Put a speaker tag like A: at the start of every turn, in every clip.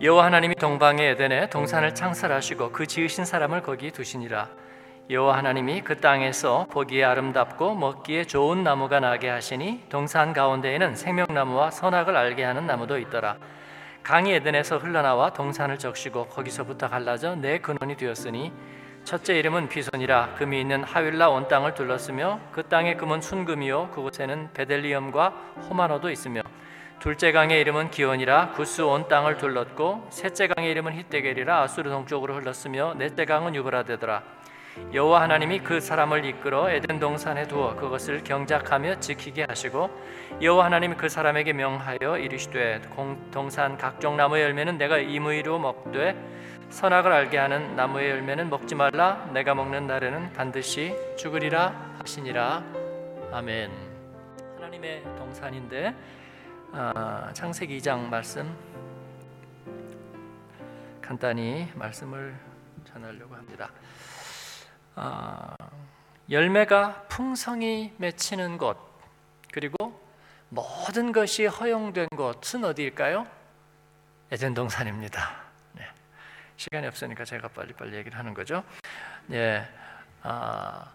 A: 여호와 하나님이 동방의 에덴에 동산을 창설하시고 그 지으신 사람을 거기 두시니라. 여호와 하나님이 그 땅에서 보기에 아름답고 먹기에 좋은 나무가 나게 하시니 동산 가운데에는 생명나무와 선악을 알게 하는 나무도 있더라. 강이 에덴에서 흘러나와 동산을 적시고 거기서부터 갈라져 내 근원이 되었으니 첫째 이름은 비손이라 금이 있는 하윌라 온 땅을 둘렀으며 그 땅의 금은 순금이요 그곳에는 베델리엄과 호마노도 있으며 둘째 강의 이름은 기원이라 구스 온 땅을 둘렀고 셋째 강의 이름은 히떼겔이라 아수르 동쪽으로 흘렀으며 넷째 강은 유브라데더라 여호와 하나님이 그 사람을 이끌어 에덴 동산에 두어 그것을 경작하며 지키게 하시고 여호와 하나님이 그 사람에게 명하여 이르시되 동산 각종 나무 열매는 내가 임의로 먹되 선악을 알게 하는 나무의 열매는 먹지 말라 내가 먹는 날에는 반드시 죽으리라 하시니라 아멘 하나님의 동산인데 아, 창세기 2장 말씀 간단히 말씀을 전하려고 합니다. 아, 열매가 풍성히 맺히는 곳 그리고 모든 것이 허용된 곳은 어디일까요? 에덴 동산입니다. 네. 시간이 없으니까 제가 빨리빨리 얘기를 하는 거죠. 예, 아,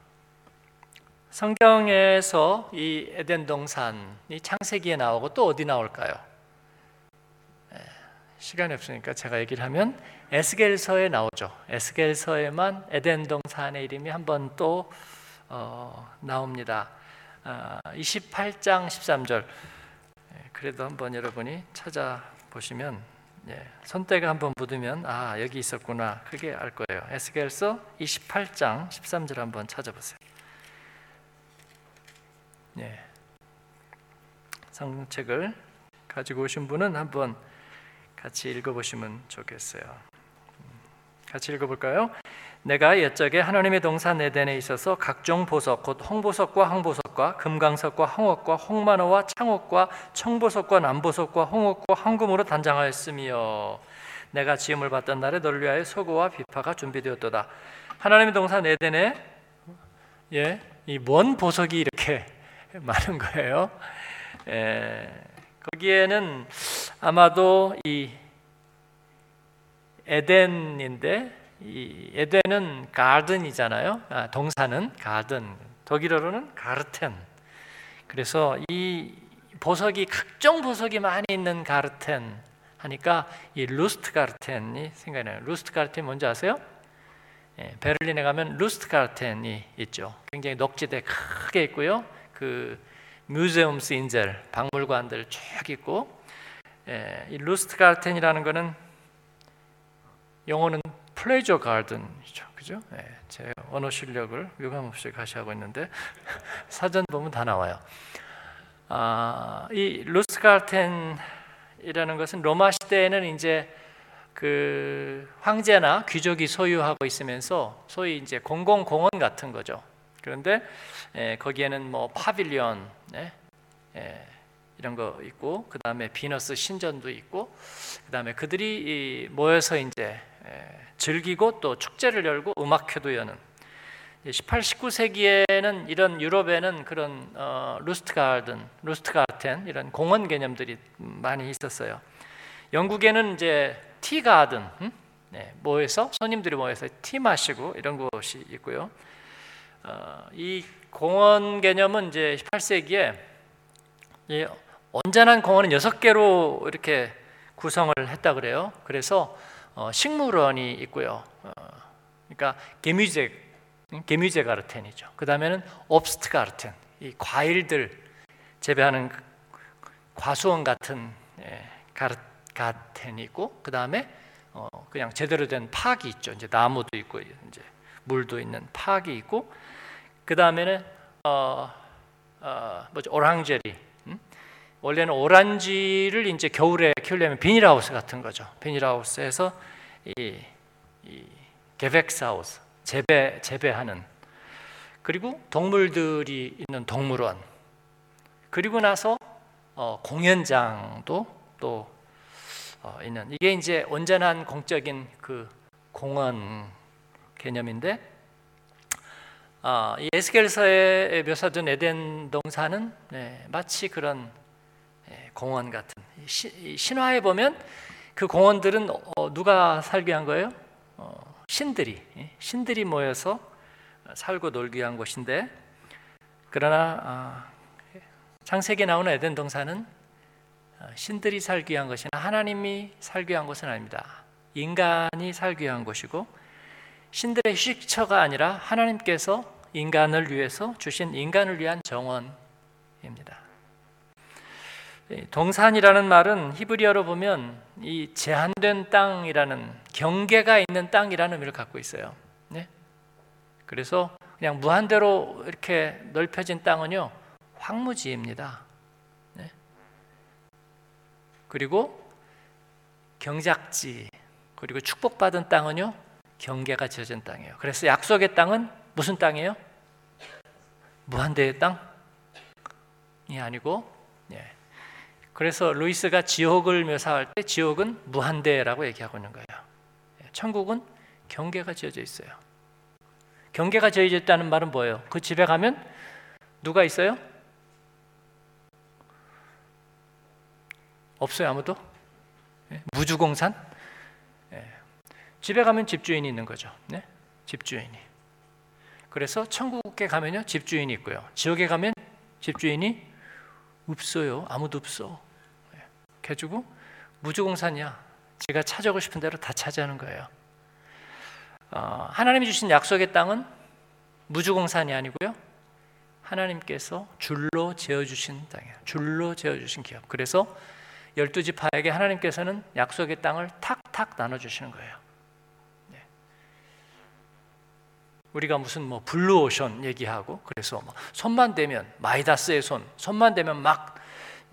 A: 성경에서 이 에덴 동산이 창세기에 나오고 또 어디 나올까요? 예, 시간이 없으니까 제가 얘기를 하면 에스겔서에 나오죠. 에스겔서에만 에덴 동산의 이름이 한번또 어, 나옵니다. 어, 28장 13절. 그래도 한번 여러분이 찾아 보시면 예, 손때가 한번 묻으면 아 여기 있었구나 그게 알 거예요. 에스겔서 28장 13절 한번 찾아보세요. 예. 성경책을 가지고 오신 분은 한번 같이 읽어보시면 좋겠어요. 음, 같이 읽어볼까요? 내가 옛적에 하나님의 동사 네덴에 있어서 각종 보석 곧 홍보석과 황보석과 금강석과 황옥과 홍만호와 창옥과 청보석과 남보석과 홍옥과 황금으로 단장하였으며 내가 지음을 받던 날에 너를 위하여 소고와 비파가 준비되었도다. 하나님의 동산 에덴에 예, 이먼 보석이 이렇게 많은 거예요. 에, 예, 거기에는 아마도 이 에덴인데 이 에덴은 가든이잖아요. 아, 동사는 가든, 독일어로는 가르텐. 그래서 이 보석이 각종 보석이 많이 있는 가르텐 하니까 이 루스트 가르텐이 생각이 나요. 루스트 가르텐 뭔지 아세요? 예, 베를린에 가면 루스트 가르텐이 있죠. 굉장히 녹지대 크게 있고요. 그 뮤제움 스인젤 박물관들 쭉 있고 예, 이 루스트 가르텐이라는 거는 영어는 플레저 가든이죠. 그죠? 예, 제 언어 실력을 유감없이 가시하고 있는데 사전 보면 다 나와요. 아, 이 루스트 가든이라는 것은 로마 시대에는 이제 그 황제나 귀족이 소유하고 있으면서 소위 이제 공공공원 같은 거죠. 그런데 에, 예, 거기에는 뭐 파빌리언 에, 예, 에, 예, 이런 거 있고 그 다음에 비너스 신전도 있고 그 다음에 그들이 모여서 이제 즐기고 또 축제를 열고 음악회도 여는 18, 19세기에는 이런 유럽에는 그런 어, 루스트 가든, 루스트 가텐 이런 공원 개념들이 많이 있었어요. 영국에는 이제 티 가든 음? 네, 모여서 손님들이 모여서 티 마시고 이런 곳이 있고요. 어, 이 공원 개념은 이제 18세기에 이 언짢은 공원은 6개로 이렇게 구성을 했다 그래요. 그래서 어, 식물원이 있고요. 어, 그러니까 게미제 게뮤제 가르텐이죠. 그다음에는 옵스트 가르텐. 이 과일들 재배하는 그, 과수원 같은 예, 가르텐이 있고 그다음에 어, 그냥 제대로 된 파기 있죠. 이제 나무도 있고 이제 물도 있는 파기 있고 그 다음에는 어, 어, 뭐지 오랑제리. 음? 원래는 오란지를 이제 겨울에 키우려면 비닐하우스 같은 거죠. 비닐하우스에서 이, 이 게백사우스 재배 재배하는 그리고 동물들이 있는 동물원 그리고 나서 어, 공연장도 또 어, 있는 이게 이제 온전한 공적인 그 공원 개념인데 아, 이 에스겔서에 묘사된 에덴 동산은 네, 마치 그런 예, 공원 같은 신화에 보면 그 공원들은 어, 누가 살게 한 거예요? 어, 신들이 예, 신들이 모여서 살고 놀기 한 곳인데 그러나 아, 창세기에 나오는 에덴 동산은 어, 신들이 살기 위한 것이나 하나님이 살기 위한 곳은 아닙니다. 인간이 살기 위한 곳이고 신들의 식처가 아니라 하나님께서 인간을 위해서 주신 인간을 위한 정원입니다. 동산이라는 말은 히브리어로 보면 이 제한된 땅이라는 경계가 있는 땅이라는 의미를 갖고 있어요. 네? 그래서 그냥 무한대로 이렇게 넓혀진 땅은요 황무지입니다. 네? 그리고 경작지 그리고 축복받은 땅은요 경계가 지어진 땅이에요. 그래서 약속의 땅은 무슨 땅이에요? 무한대의 땅이 아니고 예. 그래서 루이스가 지옥을 묘사할 때 지옥은 무한대라고 얘기하고 있는 거예요. 예, 천국은 경계가 지어져 있어요. 경계가 지어져 있다는 말은 뭐예요? 그 집에 가면 누가 있어요? 없어요 아무도? 예, 무주공산? 집에 가면 집주인이 있는 거죠. 네? 집주인이. 그래서 천국에 가면요 집주인이 있고요. 지옥에 가면 집주인이 없어요. 아무도 없어. 개주고 네. 무주공산이야. 제가 찾아오고 싶은 대로 다 차지하는 거예요. 어, 하나님이 주신 약속의 땅은 무주공산이 아니고요. 하나님께서 줄로 재어주신 땅이에요. 줄로 재어주신 기업. 그래서 열두 지파에게 하나님께서는 약속의 땅을 탁탁 나눠주시는 거예요. 우리가 무슨 뭐 블루오션 얘기하고 그래서 뭐 손만 대면 마이다스의 손, 손만 대면 막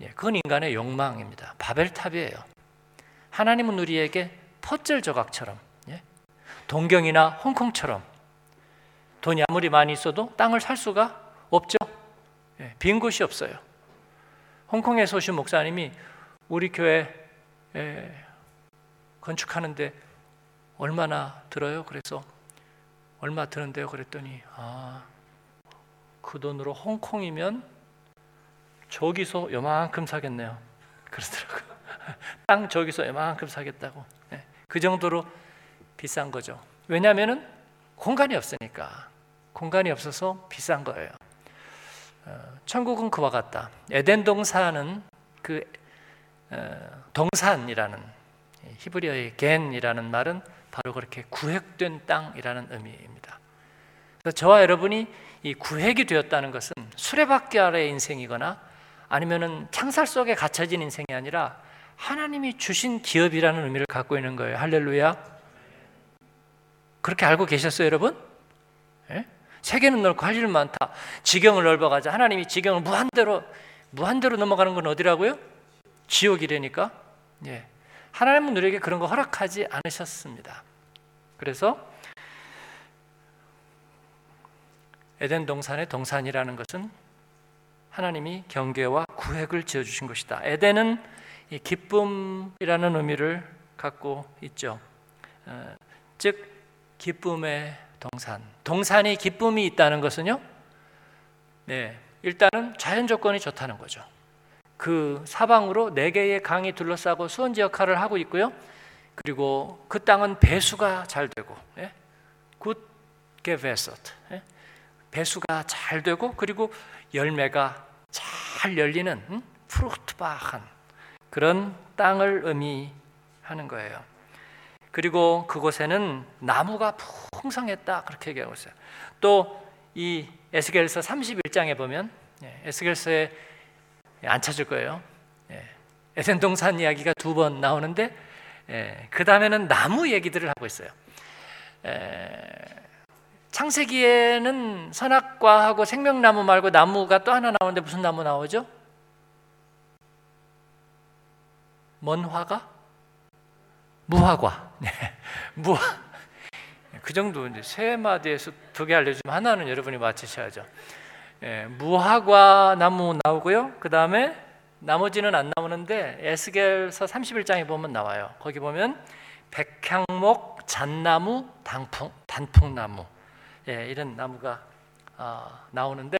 A: 예, 그건 인간의 욕망입니다. 바벨탑이에요. 하나님은 우리에게 퍼즐 조각처럼 예? 동경이나 홍콩처럼 돈이 아무리 많이 있어도 땅을 살 수가 없죠. 예, 빈 곳이 없어요. 홍콩에 서오신 목사님이 우리 교회 예, 건축하는데 얼마나 들어요? 그래서 얼마 드는데요? 그랬더니 아, 그 돈으로 홍콩이면 저기서 요만큼 사겠네요. 그러더라고땅 저기서 요만큼 사겠다고. 네. 그 정도로 비싼 거죠. 왜냐하면은 공간이 없으니까 공간이 없어서 비싼 거예요. 어, 천국은 그와 같다. 에덴 동산은 그 어, 동산이라는 히브리어의 겐이라는 말은 바로 그렇게 구획된 땅이라는 의미입니다. 그래서 저와 여러분이 이 구획이 되었다는 것은 수레바퀴 아래의 인생이거나 아니면은 창살 속에 갇혀진 인생이 아니라 하나님이 주신 기업이라는 의미를 갖고 있는 거예요. 할렐루야. 그렇게 알고 계셨어요, 여러분? 예? 세계는 넓고 할일 많다. 지경을 넓어가자. 하나님이 지경을 무한대로 무한대로 넘어가는 건 어디라고요? 지옥이라니까. 예. 하나님은 우리에게 그런 거 허락하지 않으셨습니다. 그래서 에덴 동산의 동산이라는 것은 하나님이 경계와 구획을 지어 주신 것이다. 에덴은 기쁨이라는 의미를 갖고 있죠. 어, 즉 기쁨의 동산. 동산이 기쁨이 있다는 것은요. 네. 일단은 자연 조건이 좋다는 거죠. 그 사방으로 네 개의 강이 둘러싸고 수원지 역할을 하고 있고요. 그리고 그 땅은 배수가 잘 되고, 예? 굿 게베서트, 예? 배수가 잘 되고 그리고 열매가 잘 열리는 음? 프루트바한 그런 땅을 의미하는 거예요. 그리고 그곳에는 나무가 풍성했다 그렇게 얘기하고 있어요. 또 이 에스겔서 31장에 보면 예, 에스겔서의 예, 안 찾을 거예요. 예. 에덴 동산 이야기가 두 번 나오는데 예, 그 다음에는 나무 얘기들을 하고 있어요. 창세기에는 선악과하고 생명나무 말고 나무가 또 하나 나오는데 무슨 나무 나오죠? 먼 화가? 무화과. 네. 무화. 그 정도 이제 세 마디에서 두 개 알려주면 하나는 여러분이 맞히셔야죠. 예, 무화과 나무 나오고요. 그 다음에 나머지는 안 나오는데 에스겔서 31장에 보면 나와요. 거기 보면 백향목, 잣나무, 단풍, 단풍나무 예, 이런 나무가 어, 나오는데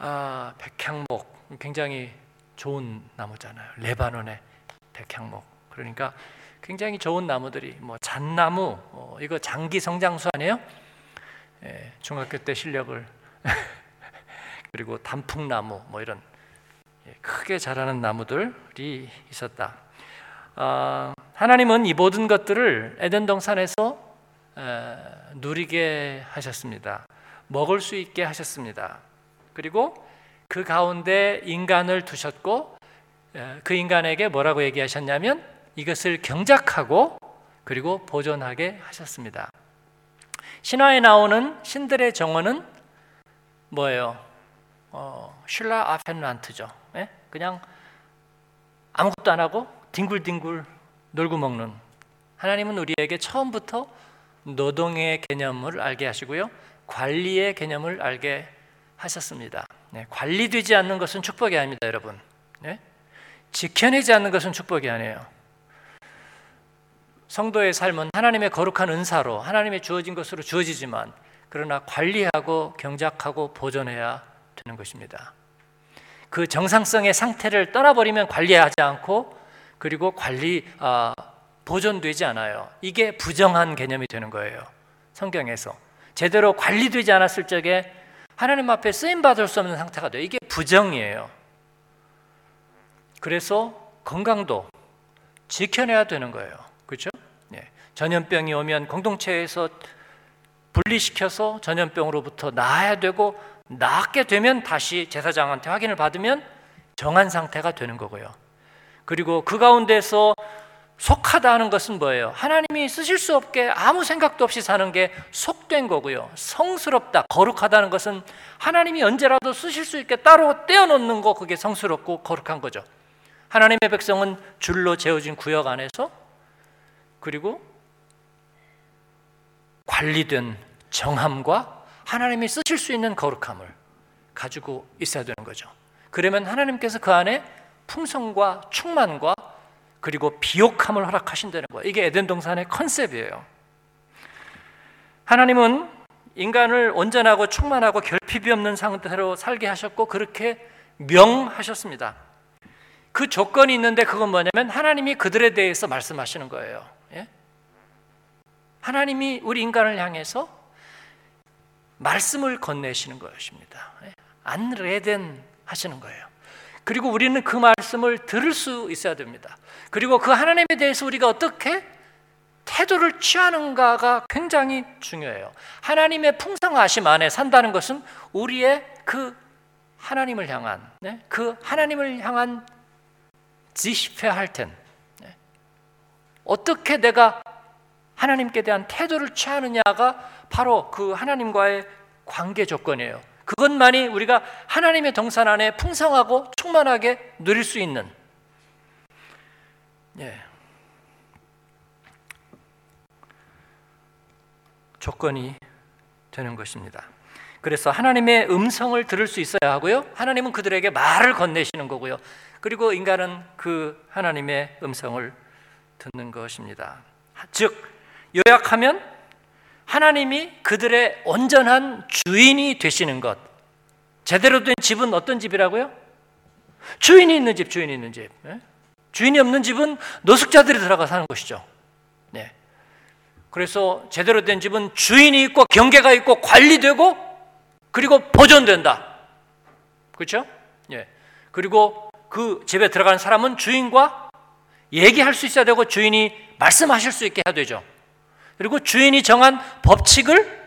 A: 아, 백향목 굉장히 좋은 나무잖아요. 레바논의 백향목. 그러니까 굉장히 좋은 나무들이 뭐 잣나무 어, 이거 장기 성장수 아니에요? 예, 중학교 때 실력을 그리고 단풍나무 뭐 이런 예, 크게 자라는 나무들이 있었다. 아, 하나님은 이 모든 것들을 에덴 동산에서 누리게 하셨습니다. 먹을 수 있게 하셨습니다. 그리고 그 가운데 인간을 두셨고 그 인간에게 뭐라고 얘기하셨냐면 이것을 경작하고 그리고 보존하게 하셨습니다. 신화에 나오는 신들의 정원은 뭐예요? 어, 슐라 아펜란트죠. 예? 그냥 아무것도 안 하고 뒹굴뒹굴 놀고 먹는 하나님은 우리에게 처음부터 노동의 개념을 알게 하시고요. 관리의 개념을 알게 하셨습니다. 네, 관리되지 않는 것은 축복이 아닙니다, 여러분. 네? 지켜내지 않는 것은 축복이 아니에요. 성도의 삶은 하나님의 거룩한 은사로 하나님의 주어진 것으로 주어지지만 그러나 관리하고 경작하고 보존해야 되는 것입니다. 그 정상성의 상태를 떠나버리면 관리하지 않고 그리고 관리 어, 보존되지 않아요. 이게 부정한 개념이 되는 거예요. 성경에서 제대로 관리되지 않았을 적에 하나님 앞에 쓰임 받을 수 없는 상태가 돼요. 이게 부정이에요. 그래서 건강도 지켜내야 되는 거예요. 그렇죠? 예. 전염병이 오면 공동체에서 분리시켜서 전염병으로부터 나아야 되고 낫게 되면 다시 제사장한테 확인을 받으면 정한 상태가 되는 거고요. 그리고 그 가운데서 속하다 하는 것은 뭐예요? 하나님이 쓰실 수 없게 아무 생각도 없이 사는 게 속된 거고요. 성스럽다, 거룩하다는 것은 하나님이 언제라도 쓰실 수 있게 따로 떼어놓는 거 그게 성스럽고 거룩한 거죠. 하나님의 백성은 줄로 재워진 구역 안에서 그리고 관리된 정함과 하나님이 쓰실 수 있는 거룩함을 가지고 있어야 되는 거죠. 그러면 하나님께서 그 안에 풍성과 충만과 그리고 비옥함을 허락하신다는 거예요. 이게 에덴 동산의 컨셉이에요. 하나님은 인간을 온전하고 충만하고 결핍이 없는 상태로 살게 하셨고 그렇게 명하셨습니다. 그 조건이 있는데 그건 뭐냐면 하나님이 그들에 대해서 말씀하시는 거예요. 예? 하나님이 우리 인간을 향해서 말씀을 건네시는 것입니다. 안레덴 하시는 거예요. 그리고 우리는 그 말씀을 들을 수 있어야 됩니다. 그리고 그 하나님에 대해서 우리가 어떻게 태도를 취하는가가 굉장히 중요해요. 하나님의 풍성하심 안에 산다는 것은 우리의 그 하나님을 향한 네? 그 하나님을 향한 지시패할 텐 네? 어떻게 내가 하나님께 대한 태도를 취하느냐가 바로 그 하나님과의 관계 조건이에요. 그것만이 우리가 하나님의 동산 안에 풍성하고 충만하게 누릴 수 있는 예. 조건이 되는 것입니다. 그래서 하나님의 음성을 들을 수 있어야 하고요. 하나님은 그들에게 말을 건네시는 거고요. 그리고 인간은 그 하나님의 음성을 듣는 것입니다. 즉 요약하면 하나님이 그들의 온전한 주인이 되시는 것. 제대로 된 집은 어떤 집이라고요? 주인이 있는 집, 주인이 있는 집. 예? 주인이 없는 집은 노숙자들이 들어가 사는 곳이죠. 네. 그래서 제대로 된 집은 주인이 있고 경계가 있고 관리되고 그리고 보존된다. 그렇죠? 예. 그리고 그 집에 들어가는 사람은 주인과 얘기할 수 있어야 되고 주인이 말씀하실 수 있게 해야 되죠. 그리고 주인이 정한 법칙을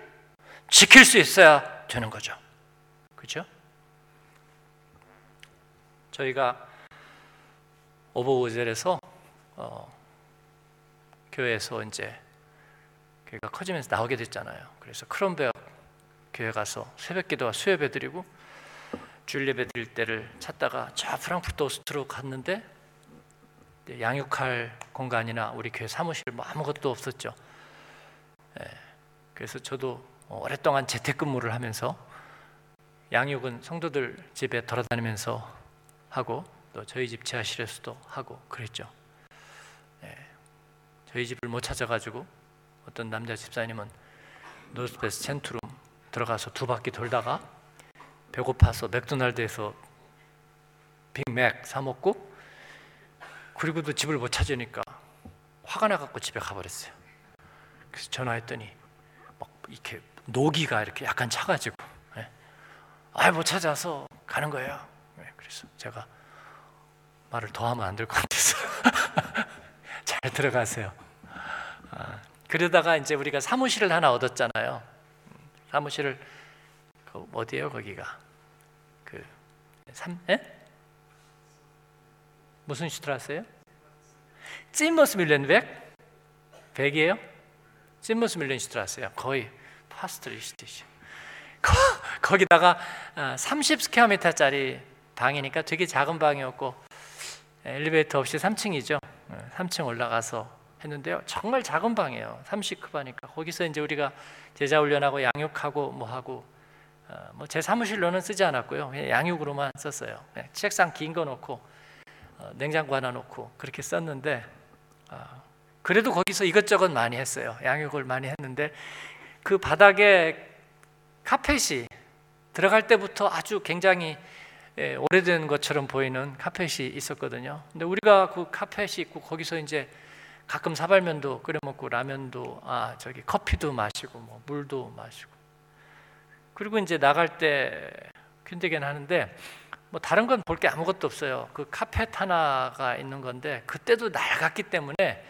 A: 지킬 수 있어야 되는 거죠. 그죠? 저희가 오버오젤에서 어, 교회에서 이제 교회가 커지면서 나오게 됐잖아요. 그래서 크롬베어 교회 가서 새벽기도와 수요배 드리고 주일예배 드릴 때를 찾다가 저 프랑크푸르트 오스트로 갔는데 양육할 공간이나 우리 교회 사무실 뭐 아무것도 없었죠. 그래서 저도 오랫동안 재택근무를 하면서 양육은 성도들 집에 돌아다니면서 하고 또 저희 집 지하실에서도 하고 그랬죠. 네. 저희 집을 못 찾아가지고 어떤 남자 집사님은 노스페스 센트룸 들어가서 두 바퀴 돌다가 배고파서 맥도날드에서 빅맥 사 먹고 그리고도 집을 못 찾으니까 화가 나갖고 집에 가버렸어요. 그래서 전화했더니 이렇게 노기가 이렇게 약간 차가지고 예? 아못 뭐 찾아서 가는 거예요. 예, 그래서 제가 말을 더 하면 안 될 것 같아서 잘 들어가세요. 아, 그러다가 이제 우리가 사무실을 하나 얻었잖아요. 사무실을 그 어디예요 거기가? 그 삼? 예? 무슨 시트라세요? 찐머스 밀렌백? 백이에요? 찐무스 밀린슈트라스예요. 거의 파스트리시티시. 거, 거기다가 30스퀘어미터짜리 어, 방이니까 되게 작은 방이었고 엘리베이터 없이 3층이죠. 3층 어, 올라가서 했는데요. 정말 작은 방이에요. 30크바니까 거기서 이제 우리가 제자 훈련하고 양육하고 뭐 하고 어, 뭐제 사무실로는 쓰지 않았고요. 양육으로만 썼어요. 네, 책상 긴 거 놓고 어, 냉장고 하나 놓고 그렇게 썼는데 어, 그래도 거기서 이것저것 많이 했어요. 양육을 많이 했는데 그 바닥에 카펫이 들어갈 때부터 아주 굉장히 예, 오래된 것처럼 보이는 카펫이 있었거든요. 근데 우리가 그 카펫이 있고 거기서 이제 가끔 사발면도 끓여 먹고 라면도 아 저기 커피도 마시고 뭐 물도 마시고 그리고 이제 나갈 때 힘들긴 하는데 뭐 다른 건 볼 게 아무것도 없어요. 그 카펫 하나가 있는 건데 그때도 낡았기 때문에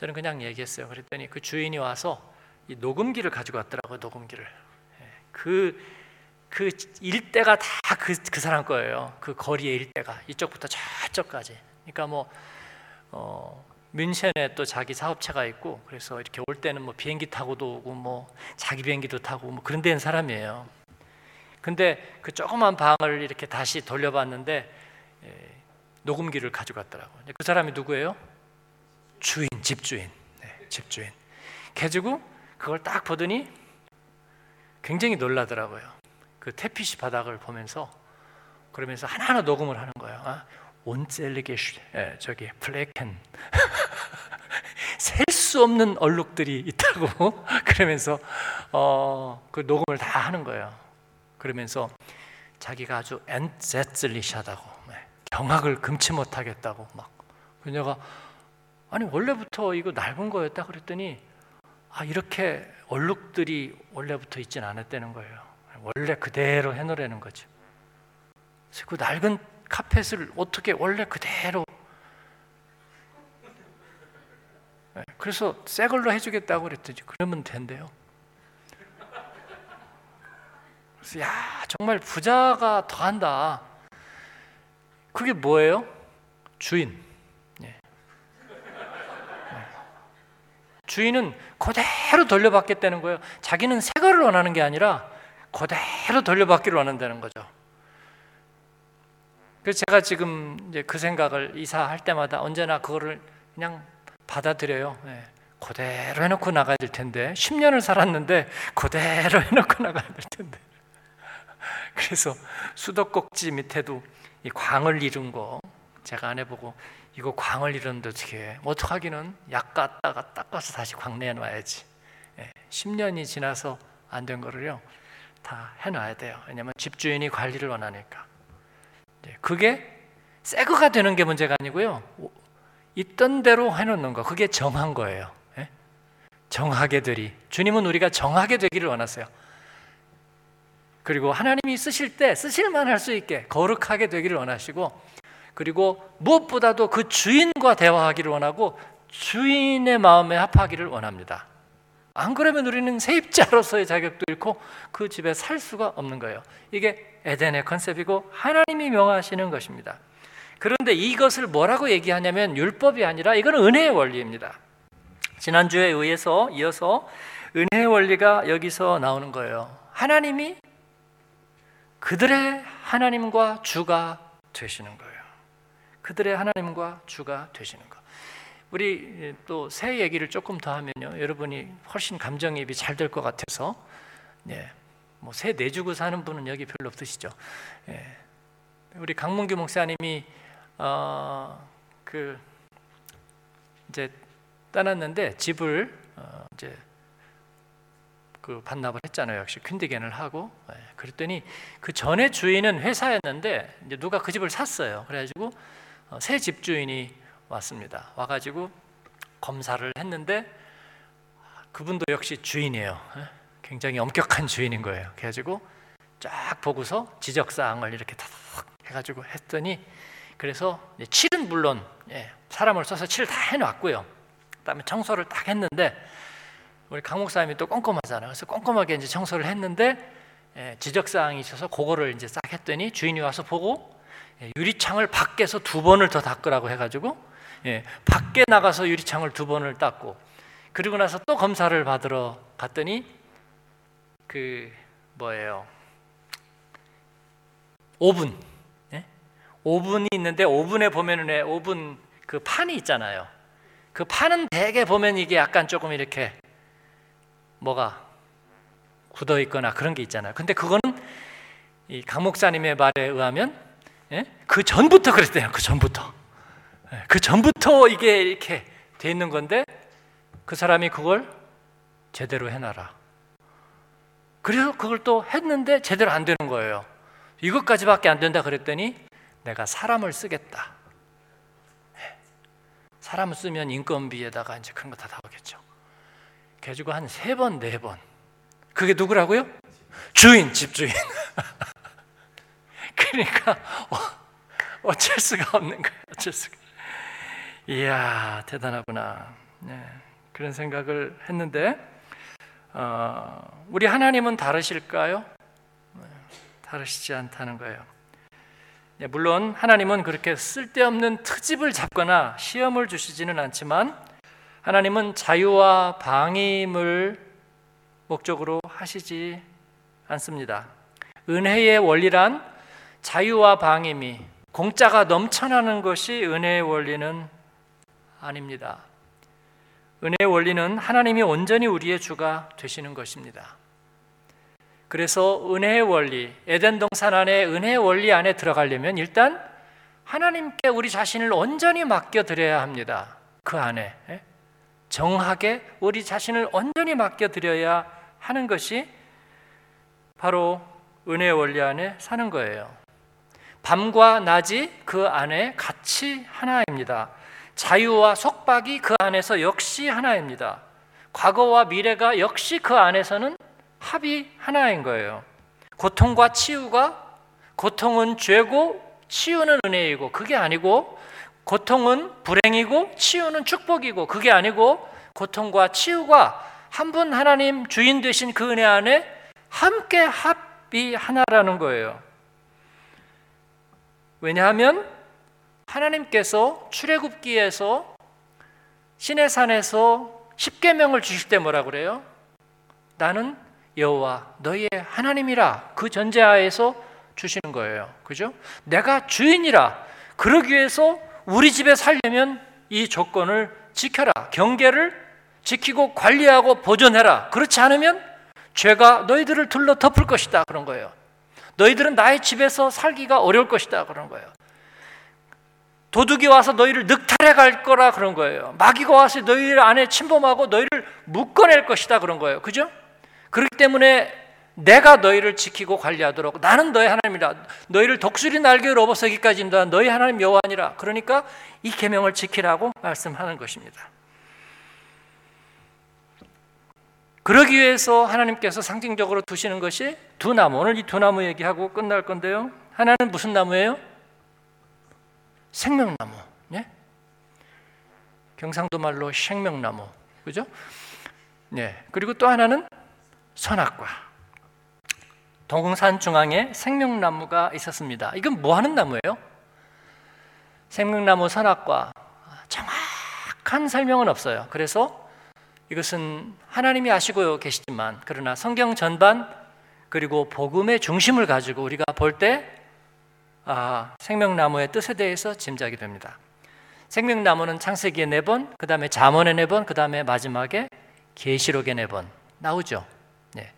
A: 저는 그냥 얘기했어요. 그랬더니 그 주인이 와서 이 녹음기를 가지고 왔더라고요. 녹음기를. 예, 그, 그 일대가 다그그 그 사람 거예요. 그 거리의 일대가 이쪽부터 저쪽까지. 그러니까 뭐 어, 민션에또 자기 사업체가 있고 그래서 이렇게 올 때는 뭐 비행기 타고도 오고 뭐 자기 비행기도 타고 뭐 그런 데는 사람이에요. 근데 그 조그만 방을 이렇게 다시 돌려봤는데 예, 녹음기를 가져갔더라고. 요그 사람이 누구예요? 주인, 집주인, 네, 집주인. 개주고 그걸 딱 보더니 굉장히 놀라더라고요. 그 태피시 바닥을 보면서 그러면서 하나하나 녹음을 하는 거예요. 아, 온셀리게 예, 저기 플래켄 셀 수 없는 얼룩들이 있다고 그러면서 어, 그 녹음을 다 하는 거예요. 그러면서 자기가 아주 엔제슬리샤다고 예, 네, 경악을 금치 못하겠다고 막 그녀가 아니 원래부터 이거 낡은 거였다 그랬더니 아 이렇게 얼룩들이 원래부터 있진 않았다는 거예요. 원래 그대로 해놓으라는 거죠. 그래서 그 낡은 카펫을 어떻게 원래 그대로 네, 그래서 새 걸로 해주겠다고 그랬더니 그러면 된대요. 그래서 야 정말 부자가 더한다. 그게 뭐예요? 주인. 주인은 그대로 돌려받겠다는 거예요. 자기는 새 거를 원하는 게 아니라 그대로 돌려받기를 원한다는 거죠. 그래서 제가 지금 이제 그 생각을 이사할 때마다 언제나 그거를 그냥 받아들여요. 예. 그대로 해놓고 나가야 될 텐데 10년을 살았는데 그대로 해놓고 나가야 될 텐데 그래서 수도꼭지 밑에도 이 광을 이룬 거 제가 안 해보고 이거 광을 잃었는데 어떻게 해? 어떡하기는 약 갖다가 닦아서 다시 광내 놔야지. 예, 10년이 지나서 안 된 거를요 다 해놔야 돼요. 왜냐하면 집주인이 관리를 원하니까. 예, 그게 새거가 되는 게 문제가 아니고요. 있던 대로 해놓는 거 그게 정한 거예요. 예? 정하게 되리. 주님은 우리가 정하게 되기를 원하세요. 그리고 하나님이 쓰실 때 쓰실만 할 수 있게 거룩하게 되기를 원하시고 그리고 무엇보다도 그 주인과 대화하기를 원하고 주인의 마음에 합하기를 원합니다. 안 그러면 우리는 세입자로서의 자격도 잃고 그 집에 살 수가 없는 거예요. 이게 에덴의 컨셉이고 하나님이 명하시는 것입니다. 그런데 이것을 뭐라고 얘기하냐면 율법이 아니라 이건 은혜의 원리입니다. 지난주에 의해서 이어서 은혜의 원리가 여기서 나오는 거예요. 하나님이 그들의 하나님과 주가 되시는 거예요. 그들의 하나님과 주가 되시는 것. 우리 예, 또새 얘기를 조금 더 하면요, 여러분이 훨씬 감정입이 잘 될 것 같아서, 예, 뭐새 내주고 사는 분은 여기 별로 없으시죠. 예, 우리 강문규 목사님이 어, 그 이제 떠났는데 집을 어, 이제 그 반납을 했잖아요. 역시 퀸디겐을 하고 예, 그랬더니 그 전에 주인은 회사였는데 이제 누가 그 집을 샀어요. 그래가지고 어, 새 집주인이 왔습니다. 와가지고 검사를 했는데 그분도 역시 주인이에요. 예? 굉장히 엄격한 주인인 거예요. 그래가지고 쫙 보고서 지적 사항을 이렇게 다 해가지고 했더니 그래서 칠은 물론 예, 사람을 써서 칠 다 해놨고요. 그다음에 청소를 딱 했는데 우리 강 목사님이 또 꼼꼼하잖아요. 그래서 꼼꼼하게 이제 청소를 했는데 예, 지적 사항이 있어서 그거를 이제 싹 했더니 주인이 와서 보고 예, 유리창을 밖에서 두 번을 더 닦으라고 해가지고 예, 밖에 나가서 유리창을 두 번을 닦고 그리고 나서 또 검사를 받으러 갔더니 그 뭐예요? 5분. 예? 5분이 있는데 5분에 보면은 5분 그 판이 있잖아요. 그 판은 대개 보면 이게 약간 조금 이렇게 뭐가 굳어 있거나 그런 게 있잖아요. 근데 그거는 이강 목사님의 말에 의하면 예? 그 전부터 그랬대요. 그 전부터. 예, 그 전부터 이게 이렇게 돼 있는 건데 그 사람이 그걸 제대로 해놔라. 그래서 그걸 또 했는데 제대로 안 되는 거예요. 이것까지밖에 안 된다 그랬더니 내가 사람을 쓰겠다. 예. 사람을 쓰면 인건비에다가 이제 그런 거다 나오겠죠. 그래가지고 한 세 번, 네 번. 그게 누구라고요? 주인, 집주인. 그러니까 어, 쩔 수가 없는 거예요. 어쩔 수가. 이야 대단하구나. 네, 그런 생각을 했는데 어, 우리 하나님은 다르실까요? 네, 다르시지 않다는 거예요. 네, 물론 하나님은 그렇게 쓸데없는 트집을 잡거나 시험을 주시지는 않지만 하나님은 자유와 방임을 목적으로 하시지 않습니다. 은혜의 원리란 자유와 방임이 공짜가 넘쳐나는 것이 은혜의 원리는 아닙니다. 은혜의 원리는 하나님이 온전히 우리의 주가 되시는 것입니다. 그래서 은혜의 원리, 에덴 동산 안에 은혜의 원리 안에 들어가려면 일단 하나님께 우리 자신을 온전히 맡겨드려야 합니다. 그 안에. 예? 정하게 우리 자신을 온전히 맡겨드려야 하는 것이 바로 은혜의 원리 안에 사는 거예요. 밤과 낮이 그 안에 같이 하나입니다. 자유와 속박이 그 안에서 역시 하나입니다. 과거와 미래가 역시 그 안에서는 합이 하나인 거예요. 고통과 치유가 고통은 죄고 치유는 은혜이고 그게 아니고 고통은 불행이고 치유는 축복이고 그게 아니고 고통과 치유가 한 분 하나님 주인 되신 그 은혜 안에 함께 합이 하나라는 거예요. 왜냐하면 하나님께서 출애굽기에서 신의 산에서 십계명을 주실 때 뭐라 그래요? 나는 여호와 너희의 하나님이라 그 전제하에서 주시는 거예요. 그죠? 내가 주인이라 그러기 위해서 우리 집에 살려면 이 조건을 지켜라. 경계를 지키고 관리하고 보존해라. 그렇지 않으면 죄가 너희들을 둘러 덮을 것이다. 그런 거예요. 너희들은 나의 집에서 살기가 어려울 것이다 그런 거예요. 도둑이 와서 너희를 늑탈해 갈 거라 그런 거예요. 마귀가 와서 너희 안에 침범하고 너희를 묶어낼 것이다 그런 거예요. 그죠? 그렇기 때문에 내가 너희를 지키고 관리하도록 나는 너희 하나님이라 너희를 독수리 날개로 업어서기까지입니다. 너희 하나님 여호와니라. 그러니까 이 계명을 지키라고 말씀하는 것입니다. 그러기 위해서 하나님께서 상징적으로 두시는 것이 두 나무. 오늘 이 두 나무 얘기하고 끝날 건데요. 하나는 무슨 나무예요? 생명나무. 예? 경상도 말로 생명나무. 그죠? 예. 그리고 또 하나는 선악과. 동산 중앙에 생명나무가 있었습니다. 이건 뭐 하는 나무예요? 생명나무 선악과 정확한 설명은 없어요. 그래서 이것은 하나님이 아시고 계시지만 그러나 성경 전반 그리고 복음의 중심을 가지고 우리가 볼때 아, 생명나무의 뜻에 대해서 짐작이 됩니다. 생명나무는 창세기에 네 번, 그 다음에 잠언에 네 번, 그 다음에 마지막에 계시록에 네번 나오죠. 네.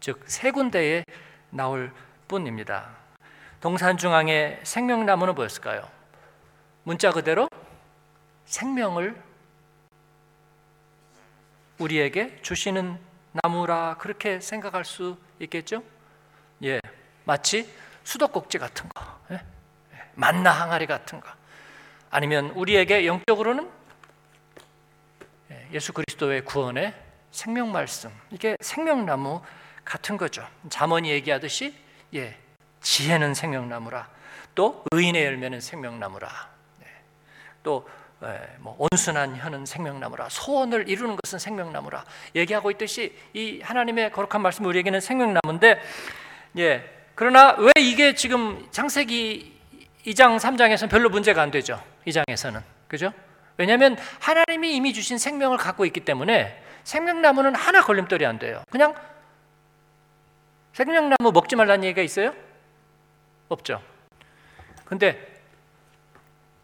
A: 즉 세 군데에 나올 뿐입니다. 동산중앙의 생명나무는 뭐였을까요? 문자 그대로 생명을 우리에게 주시는 나무라 그렇게 생각할 수 있겠죠? 예, 마치 수도꼭지 같은 거, 예? 예 만나 항아리 같은 거, 아니면 우리에게 영적으로는 예, 예수 그리스도의 구원의 생명 말씀, 이게 생명나무 같은 거죠. 잠언이 얘기하듯이 예, 지혜는 생명나무라, 또 의인의 열매는 생명나무라, 예, 또 예, 뭐 온순한 혀는 생명나무라 소원을 이루는 것은 생명나무라 얘기하고 있듯이 이 하나님의 거룩한 말씀 우리에게는 생명나무인데 예 그러나 왜 이게 지금 장세기 2장 3장에서는 별로 문제가 안 되죠 2장에서는 그죠 왜냐하면 하나님이 이미 주신 생명을 갖고 있기 때문에 생명나무는 하나 걸림돌이 안 돼요 그냥 생명나무 먹지 말라는 얘기가 있어요 없죠 근데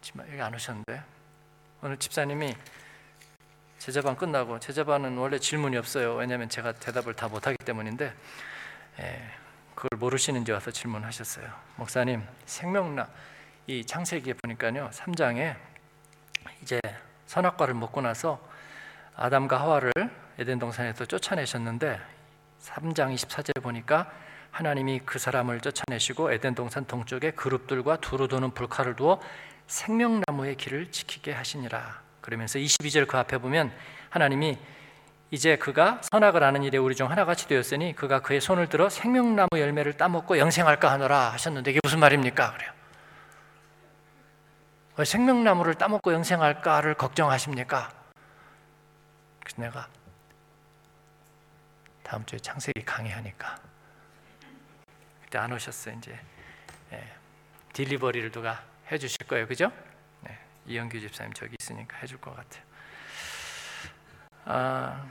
A: 지금 여기 안 오셨는데 오늘 집사님이 제자반 끝나고 제자반은 원래 질문이 없어요. 왜냐하면 제가 대답을 다 못하기 때문인데 예, 그걸 모르시는지 와서 질문하셨어요. 목사님 생명나 이 창세기에 보니까요 3장에 이제 선악과를 먹고 나서 아담과 하와를 에덴 동산에서 쫓아내셨는데 3장 2 4절 보니까 하나님이 그 사람을 쫓아내시고 에덴 동산 동쪽에 그룹들과 두루 도는 불칼을 두어 생명나무의 길을 지키게 하시니라. 그러면서 22절 그 앞에 보면 하나님이 이제 그가 선악을 아는 일에 우리 중 하나같이 되었으니 그가 그의 손을 들어 생명나무 열매를 따먹고 영생할까 하노라 하셨는데 이게 무슨 말입니까? 그래요. 왜 생명나무를 따먹고 영생할까를 걱정하십니까? 그래서 내가 다음 주에 창세기 강의하니까 그때 안 오셨어요 이제 예, 딜리버리를 누가 해주실 거예요, 그죠? 네, 이영규 집사님 저기 있으니까 해줄 것 같아요. 아,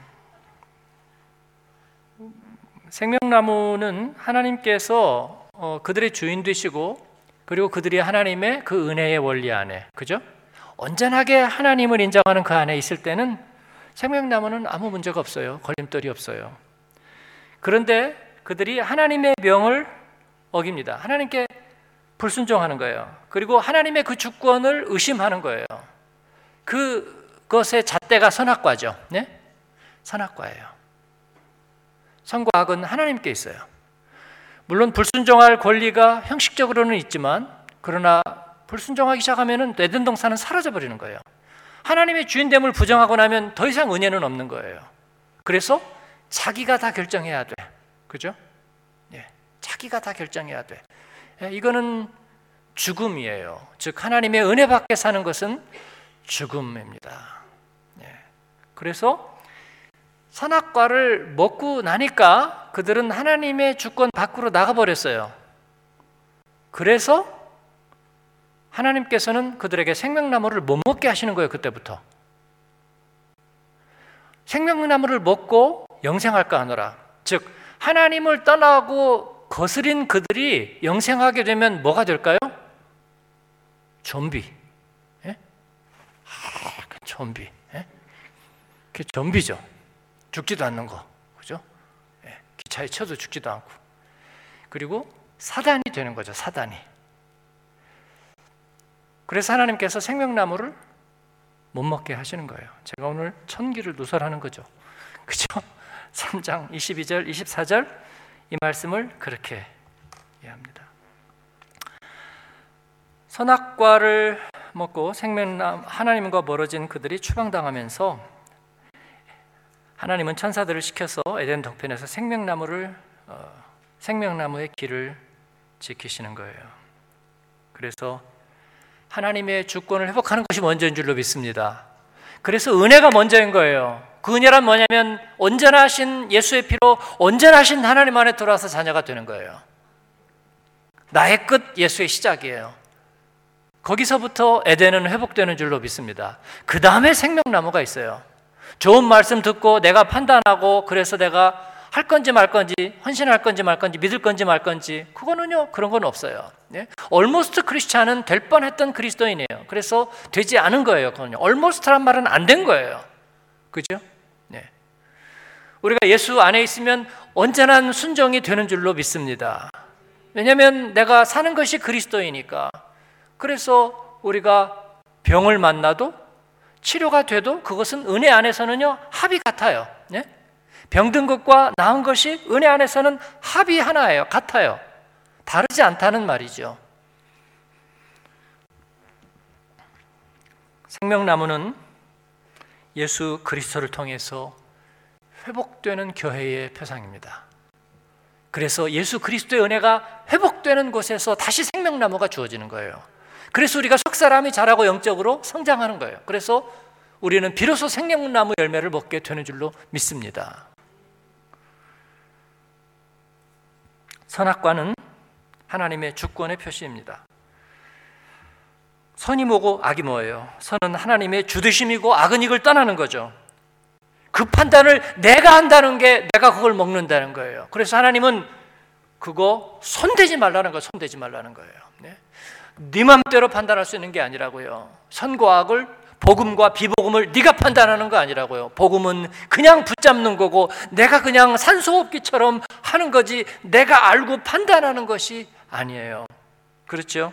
A: 생명나무는 하나님께서 어, 그들의 주인 되시고 그리고 그들이 하나님의 그 은혜의 원리 안에 그죠? 온전하게 하나님을 인정하는 그 안에 있을 때는 생명나무는 아무 문제가 없어요. 걸림돌이 없어요. 그런데 그들이 하나님의 명을 어깁니다. 하나님께 불순종하는 거예요. 그리고 하나님의 그 주권을 의심하는 거예요. 그것의 잣대가 선악과죠. 네? 선악과예요. 선과 악은 하나님께 있어요. 물론 불순종할 권리가 형식적으로는 있지만 그러나 불순종하기 시작하면은 내든 동산은 사라져 버리는 거예요. 하나님의 주인됨을 부정하고 나면 더 이상 은혜는 없는 거예요. 그래서 자기가 다 결정해야 돼. 그죠? 예. 자기가 다 결정해야 돼. 예, 이거는 죽음이에요. 즉 하나님의 은혜 밖에 사는 것은 죽음입니다. 예, 그래서 산악과를 먹고 나니까 그들은 하나님의 주권 밖으로 나가버렸어요. 그래서 하나님께서는 그들에게 생명나무를 못 먹게 하시는 거예요, 그때부터. 생명나무를 먹고 영생할까 하느라 즉, 하나님을 떠나고 거스린 그들이 영생하게 되면 뭐가 될까요? 좀비. 예? 아, 좀비. 예? 그 좀비죠. 죽지도 않는 거. 그죠? 예. 기차에 쳐도 죽지도 않고. 그리고 사단이 되는 거죠. 사단이. 그래서 하나님께서 생명나무를 못 먹게 하시는 거예요. 제가 오늘 천기를 누설하는 거죠. 그죠? 3장 22절, 24절 이 말씀을 그렇게 이해합니다. 선악과를 먹고 생명나 하나님과 멀어진 그들이 추방당하면서 하나님은 천사들을 시켜서 에덴 덕편에서 생명나무를 어, 생명나무의 길을 지키시는 거예요. 그래서 하나님의 주권을 회복하는 것이 먼저인 줄로 믿습니다. 그래서 은혜가 먼저인 거예요. 그 은혜란 뭐냐면 언제나 하신 예수의 피로 언제나 하신 하나님 안에 들어와서 자녀가 되는 거예요. 나의 끝 예수의 시작이에요. 거기서부터 에덴은 회복되는 줄로 믿습니다. 그 다음에 생명나무가 있어요. 좋은 말씀 듣고 내가 판단하고 그래서 내가 할 건지 말 건지 헌신할 건지 말 건지 믿을 건지 말 건지 그거는요 그런 건 없어요. 얼모스트 o 크리스찬은 될 뻔했던 그리스도인이에요. 그래서 되지 않은 거예요. 그건요. 얼모스트란 말은 안 된 거예요. 그죠? 우리가 예수 안에 있으면 언제나 순종이 되는 줄로 믿습니다. 왜냐하면 내가 사는 것이 그리스도이니까. 그래서 우리가 병을 만나도 치료가 돼도 그것은 은혜 안에서는요 합이 같아요. 예? 네? 병든 것과 나은 것이 은혜 안에서는 합이 하나예요. 같아요. 다르지 않다는 말이죠. 생명나무는 예수 그리스도를 통해서 회복되는 교회의 표상입니다. 그래서 예수 그리스도의 은혜가 회복되는 곳에서 다시 생명나무가 주어지는 거예요. 그래서 우리가 속사람이 자라고 영적으로 성장하는 거예요. 그래서 우리는 비로소 생명나무 열매를 먹게 되는 줄로 믿습니다. 선악과는 하나님의 주권의 표시입니다. 선이 뭐고 악이 뭐예요? 선은 하나님의 주드심이고 악은 이걸 떠나는 거죠. 그 판단을 내가 한다는 게 내가 그걸 먹는다는 거예요. 그래서 하나님은 그거 손대지 말라는 거예요. 손대지 말라는 거예요. 네? 네 맘대로 판단할 수 있는 게 아니라고요. 선과 악을 복음과 비복음을 네가 판단하는 거 아니라고요. 복음은 그냥 붙잡는 거고 내가 그냥 산소호흡기처럼 하는 거지 내가 알고 판단하는 것이 아니에요. 그렇죠?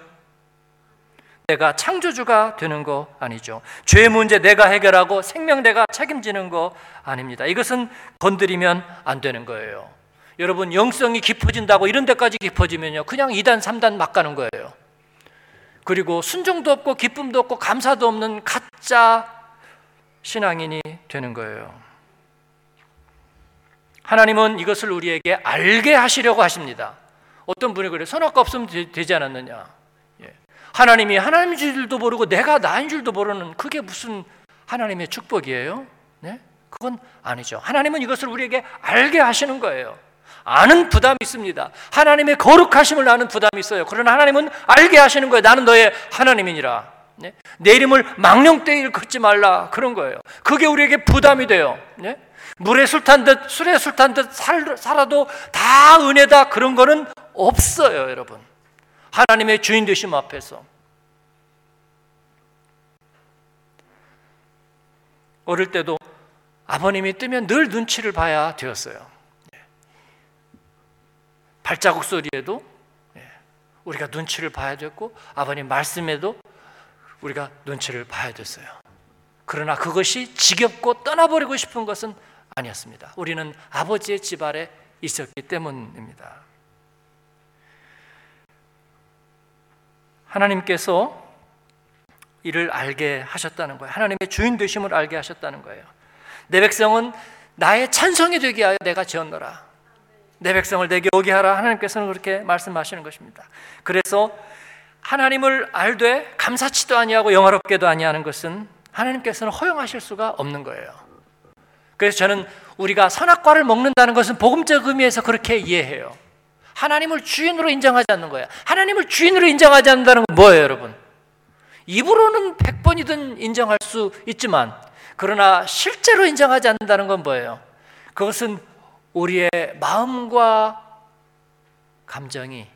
A: 내가 창조주가 되는 거 아니죠. 죄 문제 내가 해결하고 생명 내가 책임지는 거 아닙니다. 이것은 건드리면 안 되는 거예요. 여러분 영성이 깊어진다고 이런 데까지 깊어지면요. 그냥 2단, 3단 막 가는 거예요. 그리고 순종도 없고 기쁨도 없고 감사도 없는 가짜 신앙인이 되는 거예요. 하나님은 이것을 우리에게 알게 하시려고 하십니다. 어떤 분이 그래 선악과 없으면 되지 않았느냐. 하나님이 하나님인 줄도 모르고 내가 나인 줄도 모르는 그게 무슨 하나님의 축복이에요? 네? 그건 아니죠. 하나님은 이것을 우리에게 알게 하시는 거예요. 아는 부담이 있습니다. 하나님의 거룩하심을 아는 부담이 있어요. 그러나 하나님은 알게 하시는 거예요. 나는 너의 하나님이니라. 네? 내 이름을 망령되이 일지 말라. 그런 거예요. 그게 우리에게 부담이 돼요. 네? 물에 술 탄 듯, 술에 술 탄 듯 살아도 다 은혜다. 그런 거는 없어요, 여러분. 하나님의 주인 되심 앞에서 어릴 때도 아버님이 뜨면 늘 눈치를 봐야 되었어요. 예. 발자국 소리에도 예. 우리가 눈치를 봐야 됐고 아버님 말씀에도 우리가 눈치를 봐야 됐어요. 그러나 그것이 지겹고 떠나버리고 싶은 것은 아니었습니다. 우리는 아버지의 집 아래 있었기 때문입니다. 하나님께서 이를 알게 하셨다는 거예요. 하나님의 주인 되심을 알게 하셨다는 거예요. 내 백성은 나의 찬성이 되게 하여 내가 지었노라. 내 백성을 내게 오게 하라. 하나님께서는 그렇게 말씀하시는 것입니다. 그래서 하나님을 알되 감사치도 아니하고 영화롭게도 아니하는 것은 하나님께서는 허용하실 수가 없는 거예요. 그래서 저는 우리가 선악과를 먹는다는 것은 복음적 의미에서 그렇게 이해해요. 하나님을 주인으로 인정하지 않는 거예요. 하나님을 주인으로 인정하지 않는다는 건 뭐예요, 여러분? 입으로는 100번이든 인정할 수 있지만 그러나 실제로 인정하지 않는다는 건 뭐예요? 그것은 우리의 마음과 감정이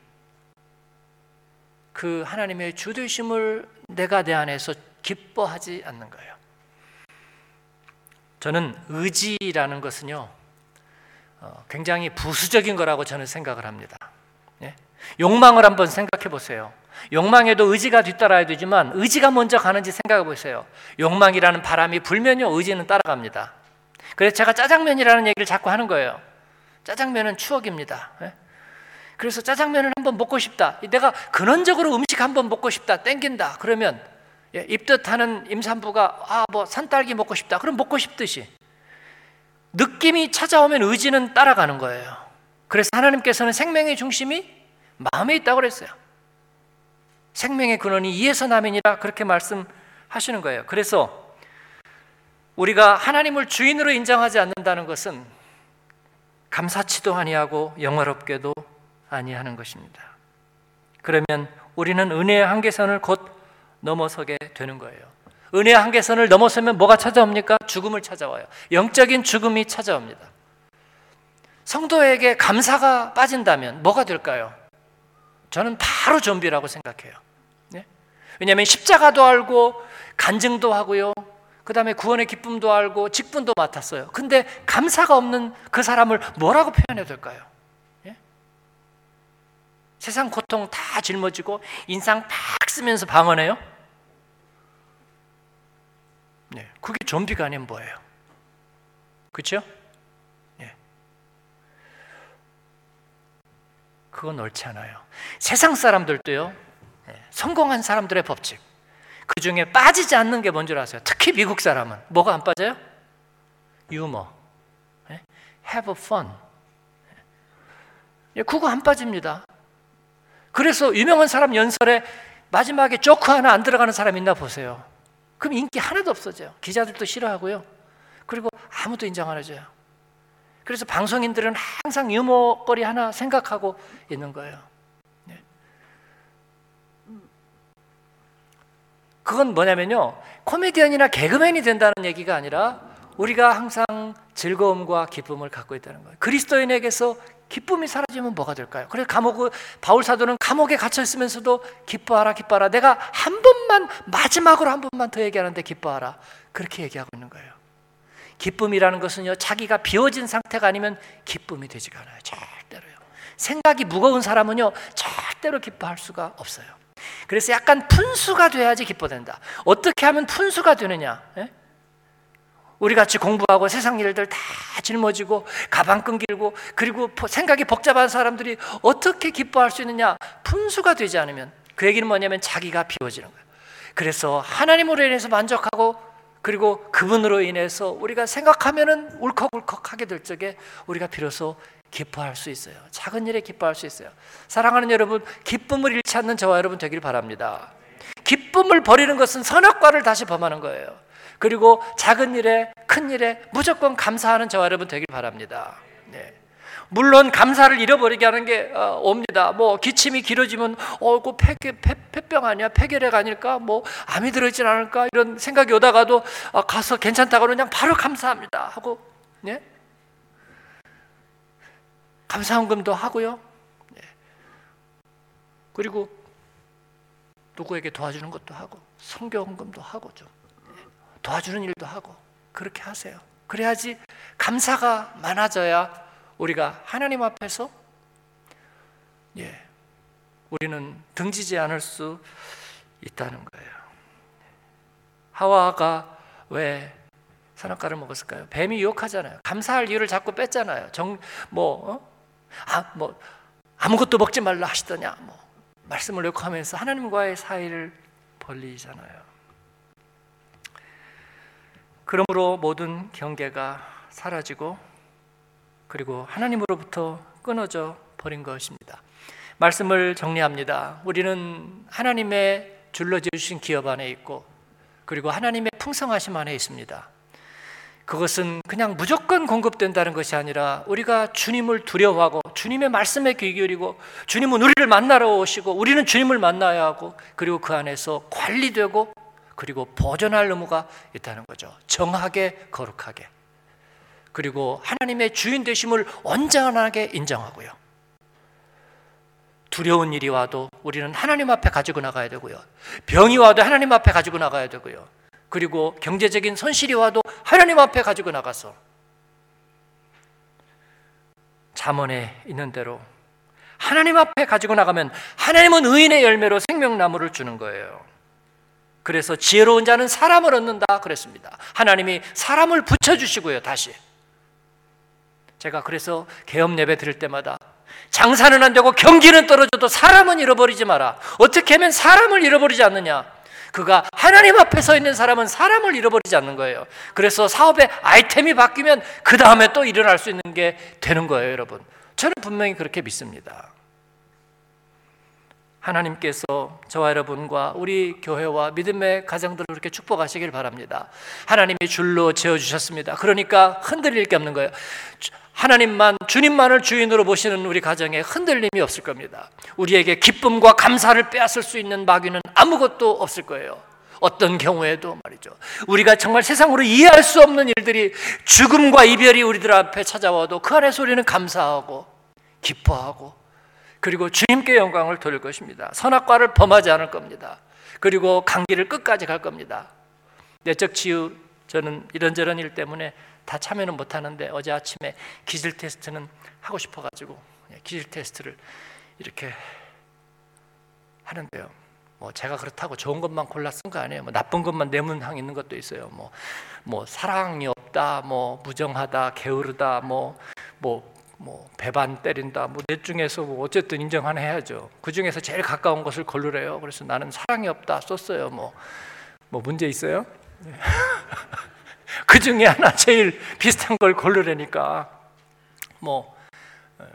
A: 그 하나님의 주되심을 내가 내 안에서 기뻐하지 않는 거예요. 저는 의지라는 것은요. 어, 굉장히 부수적인 거라고 저는 생각을 합니다. 예? 욕망을 한번 생각해 보세요. 욕망에도 의지가 뒤따라야 되지만 의지가 먼저 가는지 생각해 보세요. 욕망이라는 바람이 불면요 의지는 따라갑니다. 그래서 제가 짜장면이라는 얘기를 자꾸 하는 거예요. 짜장면은 추억입니다. 예? 그래서 짜장면을 한번 먹고 싶다. 내가 근원적으로 음식 한번 먹고 싶다. 땡긴다. 그러면 예, 입덧하는 임산부가 아뭐 산딸기 먹고 싶다. 그럼 먹고 싶듯이 느낌이 찾아오면 의지는 따라가는 거예요. 그래서 하나님께서는 생명의 중심이 마음에 있다고 그랬어요. 생명의 근원이 이에서 남이니라 그렇게 말씀하시는 거예요. 그래서 우리가 하나님을 주인으로 인정하지 않는다는 것은 감사치도 아니하고 영화롭게도 아니하는 것입니다. 그러면 우리는 은혜의 한계선을 곧 넘어서게 되는 거예요. 은혜 한계선을 넘어서면 뭐가 찾아옵니까? 죽음을 찾아와요. 영적인 죽음이 찾아옵니다. 성도에게 감사가 빠진다면 뭐가 될까요? 저는 바로 좀비라고 생각해요. 네? 왜냐하면 십자가도 알고 간증도 하고요. 그 다음에 구원의 기쁨도 알고 직분도 맡았어요. 근데 감사가 없는 그 사람을 뭐라고 표현해야 될까요? 예? 세상 고통 다 짊어지고 인상 팍 쓰면서 방언해요? 네, 그게 좀비가 아닌 뭐예요? 그렇죠? 네. 그건 옳지 않아요. 세상 사람들도요. 네, 성공한 사람들의 법칙. 그 중에 빠지지 않는 게 뭔 줄 아세요? 특히 미국 사람은 뭐가 안 빠져요? 유머, 네? have fun. 네, 그거 안 빠집니다. 그래서 유명한 사람 연설에 마지막에 조크 하나 안 들어가는 사람 있나 보세요. 그럼 인기 하나도 없어져요. 기자들도 싫어하고요. 그리고 아무도 인정 안 해줘요. 그래서 방송인들은 항상 유머거리 하나 생각하고 있는 거예요. 네. 그건 뭐냐면요. 코미디언이나 개그맨이 된다는 얘기가 아니라 우리가 항상 즐거움과 기쁨을 갖고 있다는 거예요. 그리스도인에게서 기쁨이 사라지면 뭐가 될까요? 그래서 감옥을 바울 사도는 감옥에 갇혀 있으면서도 기뻐하라 기뻐하라 내가 한 번만 마지막으로 한 번만 더 얘기하는데 기뻐하라 그렇게 얘기하고 있는 거예요. 기쁨이라는 것은요 자기가 비워진 상태가 아니면 기쁨이 되지가 않아요. 절대로요. 생각이 무거운 사람은요 절대로 기뻐할 수가 없어요. 그래서 약간 푼수가 돼야지 기뻐된다. 어떻게 하면 푼수가 되느냐? 예? 우리 같이 공부하고 세상 일들 다 짊어지고 가방 끈길고 그리고 생각이 복잡한 사람들이 어떻게 기뻐할 수 있느냐 분수가 되지 않으면 그 얘기는 뭐냐면 자기가 비워지는 거예요. 그래서 하나님으로 인해서 만족하고 그리고 그분으로 인해서 우리가 생각하면은 울컥울컥하게 될 적에 우리가 비로소 기뻐할 수 있어요. 작은 일에 기뻐할 수 있어요. 사랑하는 여러분, 기쁨을 잃지 않는 저와 여러분 되길 바랍니다. 기쁨을 버리는 것은 선악과를 다시 범하는 거예요. 그리고 작은 일에 큰 일에 무조건 감사하는 저와 여러분 되길 바랍니다. 네. 물론 감사를 잃어버리게 하는 게 어, 옵니다. 뭐 기침이 길어지면 어그 폐, 폐, 폐병 아니야? 폐결핵 아닐까? 뭐 암이 들어있진 않을까? 이런 생각이 오다가도 어, 가서 괜찮다 그 그냥 바로 감사합니다 하고 네? 감사헌금도 하고요. 네. 그리고 누구에게 도와주는 것도 하고 성경헌금도 하고 좀 도와주는 일도 하고 그렇게 하세요. 그래야지 감사가 많아져야 우리가 하나님 앞에서 예, 우리는 등지지 않을 수 있다는 거예요. 하와가 왜 산악과를 먹었을까요? 뱀이 유혹하잖아요. 감사할 이유를 자꾸 뺐잖아요. 정, 뭐, 어? 아, 뭐, 아무것도 먹지 말라 하시더냐, 뭐, 말씀을 욕하면서 하나님과의 사이를 벌리잖아요. 그러므로 모든 경계가 사라지고 그리고 하나님으로부터 끊어져 버린 것입니다. 말씀을 정리합니다. 우리는 하나님의 줄러져 신 기업 안에 있고 그리고 하나님의 풍성하심 안에 있습니다. 그것은 그냥 무조건 공급된다는 것이 아니라 우리가 주님을 두려워하고 주님의 말씀에 귀 기울이고 주님은 우리를 만나러 오시고 우리는 주님을 만나야 하고 그리고 그 안에서 관리되고 그리고 보존할 의무가 있다는 거죠. 정하게 거룩하게. 그리고 하나님의 주인 되심을 온전하게 인정하고요. 두려운 일이 와도 우리는 하나님 앞에 가지고 나가야 되고요. 병이 와도 하나님 앞에 가지고 나가야 되고요. 그리고 경제적인 손실이 와도 하나님 앞에 가지고 나가서 잠언에 있는 대로 하나님 앞에 가지고 나가면 하나님은 의인의 열매로 생명나무를 주는 거예요. 그래서 지혜로운 자는 사람을 얻는다 그랬습니다. 하나님이 사람을 붙여 주시고요. 다시. 제가 그래서 개업 예배 드릴 때마다 장사는 안 되고 경기는 떨어져도 사람은 잃어버리지 마라. 어떻게 하면 사람을 잃어버리지 않느냐? 그가 하나님 앞에 서 있는 사람은 사람을 잃어버리지 않는 거예요. 그래서 사업의 아이템이 바뀌면 그 다음에 또 일어날 수 있는 게 되는 거예요, 여러분. 저는 분명히 그렇게 믿습니다. 하나님께서 저와 여러분과 우리 교회와 믿음의 가정들을 이렇게 축복하시길 바랍니다. 하나님이 줄로 재어주셨습니다. 그러니까 흔들릴 게 없는 거예요. 하나님만, 주님만을 주인으로 보시는 우리 가정에 흔들림이 없을 겁니다. 우리에게 기쁨과 감사를 빼앗을 수 있는 마귀는 아무것도 없을 거예요. 어떤 경우에도 말이죠. 우리가 정말 세상으로 이해할 수 없는 일들이 죽음과 이별이 우리들 앞에 찾아와도 그 안에서 우리는 감사하고, 기뻐하고, 그리고 주님께 영광을 돌릴 것입니다. 선악과를 범하지 않을 겁니다. 그리고 강기를 끝까지 갈 겁니다. 내적 치유 저는 이런저런 일 때문에 다 참여는 못 하는데 어제 아침에 기질 테스트는 하고 싶어 가지고 예, 기질 테스트를 이렇게 하는데요. 뭐 제가 그렇다고 좋은 것만 골라 쓴 거 아니에요. 뭐 나쁜 것만 내문항 있는 것도 있어요. 뭐, 뭐 사랑이 없다, 뭐 무정하다, 게으르다, 뭐, 뭐뭐 배반 때린다, 뭐넷 중에서 뭐 어쨌든 인정하나 해야죠. 그 중에서 제일 가까운 것을 걸르래요. 그래서 나는 사랑이 없다 썼어요. 뭐, 뭐 문제 있어요? 그 중에 하나 제일 비슷한 걸 걸르래니까 뭐, 어,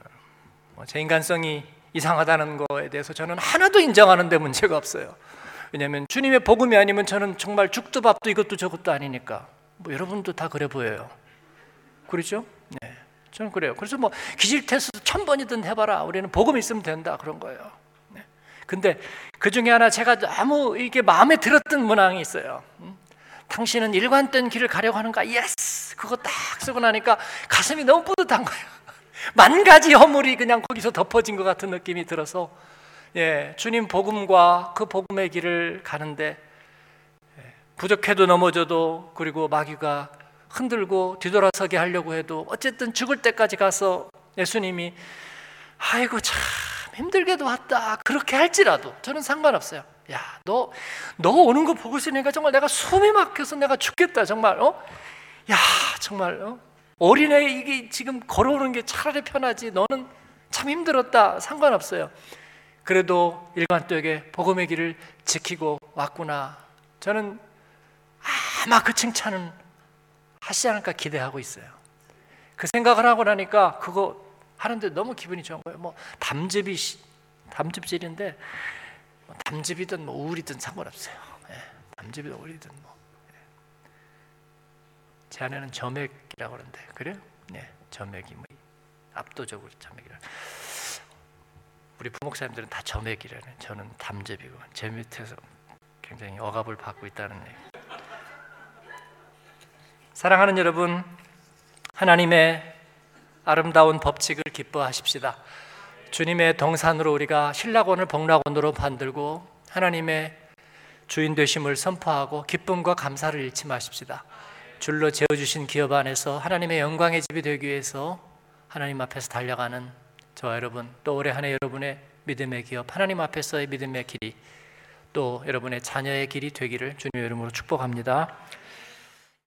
A: 뭐, 제 인간성이 이상하다는 거에 대해서 저는 하나도 인정하는데 문제가 없어요. 왜냐하면 주님의 복음이 아니면 저는 정말 죽도 밥도 이것도 저것도 아니니까 뭐 여러분도 다 그래 보여요. 그렇죠? 네. 저는 그래요. 그래서 뭐 기질 테스트 천 번이든 해봐라. 우리는 복음 있으면 된다 그런 거예요. 네. 근데 그 중에 하나 제가 아무 이게 마음에 들었던 문항이 있어요. 음? 당신은 일관된 길을 가려고 하는가? 예스! 그거 딱 쓰고 나니까 가슴이 너무 뿌듯한 거예요. 만 가지 허물이 그냥 거기서 덮어진 것 같은 느낌이 들어서, 예, 주님 복음과 그 복음의 길을 가는데, 예, 부족해도 넘어져도, 그리고 마귀가 흔들고 뒤돌아서게 하려고 해도 어쨌든 죽을 때까지 가서 예수님이 아이고 참 힘들게도 왔다 그렇게 할지라도 저는 상관없어요. 야, 너, 너 오는 거 보고 있으니까 정말 내가 숨이 막혀서 내가 죽겠다, 정말, 어? 야, 정말, 어? 어린애 이게 지금 걸어오는 게 차라리 편하지. 너는 참 힘들었다. 상관없어요. 그래도 일관되게 복음의 길을 지키고 왔구나. 저는 아마 그 칭찬은 하시지 않을까 기대하고 있어요. 그 생각을 하고 나니까 그거 하는데 너무 기분이 좋은 거예요. 뭐 담즙이 담즙질인데 뭐 담즙이든 뭐 우울이든 상관없어요. 예, 담즙이든 우울이든 뭐. 예. 제 아내는 점액이라고 그러는데 그래요? 네, 점액이 뭐 압도적으로 점액이라. 우리 부목사님들은 다 점액이라는 저는 담즙이고 제 밑에서 굉장히 억압을 받고 있다는 얘기. 사랑하는 여러분, 하나님의 아름다운 법칙을 기뻐하십시다. 주님의 동산으로 우리가 신라곤을 복락원으로 만들고 하나님의 주인 되심을 선포하고 기쁨과 감사를 잃지 마십시다. 줄로 재워 주신 기업 안에서 하나님의 영광의 집이 되기 위해서 하나님 앞에서 달려가는 저와 여러분 또 올해 한 해 여러분의 믿음의 기업 하나님 앞에서의 믿음의 길이 또 여러분의 자녀의 길이 되기를 주님의 이름으로 축복합니다.